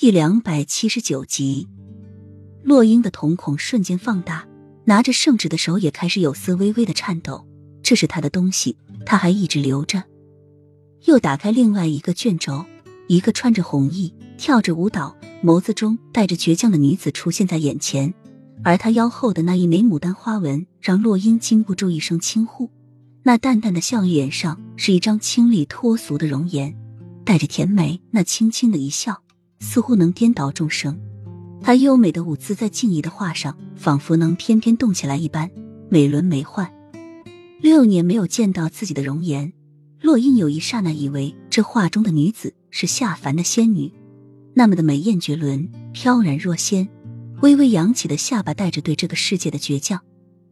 第两百七十九集，洛英的瞳孔瞬间放大，拿着圣旨的手也开始有丝微微的颤抖。这是他的东西，他还一直留着。又打开另外一个卷轴，一个穿着红衣、跳着舞蹈、眸子中带着倔强的女子出现在眼前，而她腰后的那一枚牡丹花纹，让洛英禁不住一声轻呼。那淡淡的笑脸上是一张清丽脱俗的容颜，带着甜美，那轻轻的一笑。似乎能颠倒众生，她优美的舞姿在静怡的画上，仿佛能翩翩动起来一般，美轮美奂。六年没有见到自己的容颜，洛英有一刹那以为这画中的女子是下凡的仙女，那么的美艳绝伦，飘然若仙。微微扬起的下巴带着对这个世界的倔强，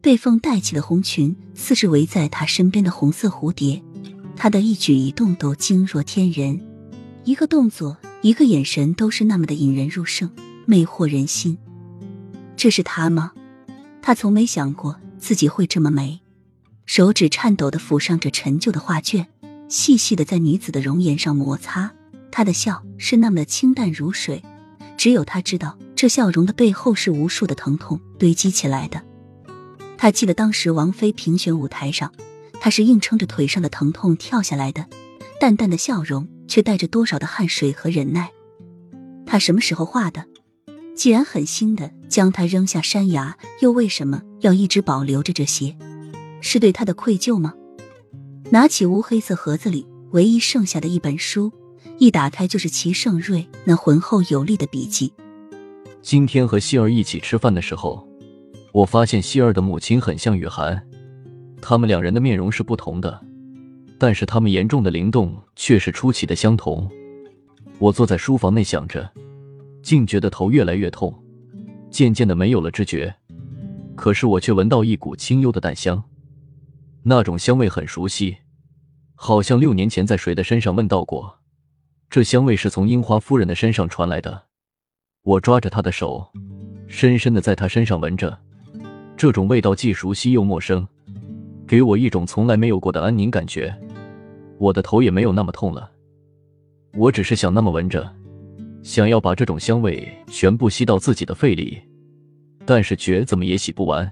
被风带起的红裙似是围在她身边的红色蝴蝶，她的一举一动都惊若天人，一个动作。一个眼神都是那么的引人入胜，魅惑人心。这是他吗？他从没想过自己会这么美。手指颤抖的抚上这陈旧的画卷，细细的在女子的容颜上摩擦。她的笑是那么的清淡如水，只有他知道，这笑容的背后是无数的疼痛堆积起来的。他记得当时王菲评选舞台上，他是硬撑着腿上的疼痛跳下来的，淡淡的笑容。却带着多少的汗水和忍耐？他什么时候画的？既然狠心的将他扔下山崖，又为什么要一直保留着这些？是对他的愧疚吗？拿起乌黑色盒子里唯一剩下的一本书，一打开就是齐盛瑞那浑厚有力的笔记。今天和希儿一起吃饭的时候，我发现希儿的母亲很像雨涵，他们两人的面容是不同的。但是他们严重的灵动却是出奇的相同。我坐在书房内想着，竟觉得头越来越痛，渐渐的没有了知觉。可是我却闻到一股清幽的淡香，那种香味很熟悉，好像六年前在谁的身上闻到过。这香味是从樱花夫人的身上传来的。我抓着她的手，深深的在她身上闻着，这种味道既熟悉又陌生，给我一种从来没有过的安宁感觉。我的头也没有那么痛了，我只是想那么闻着，想要把这种香味全部吸到自己的肺里，但是觉怎么也洗不完。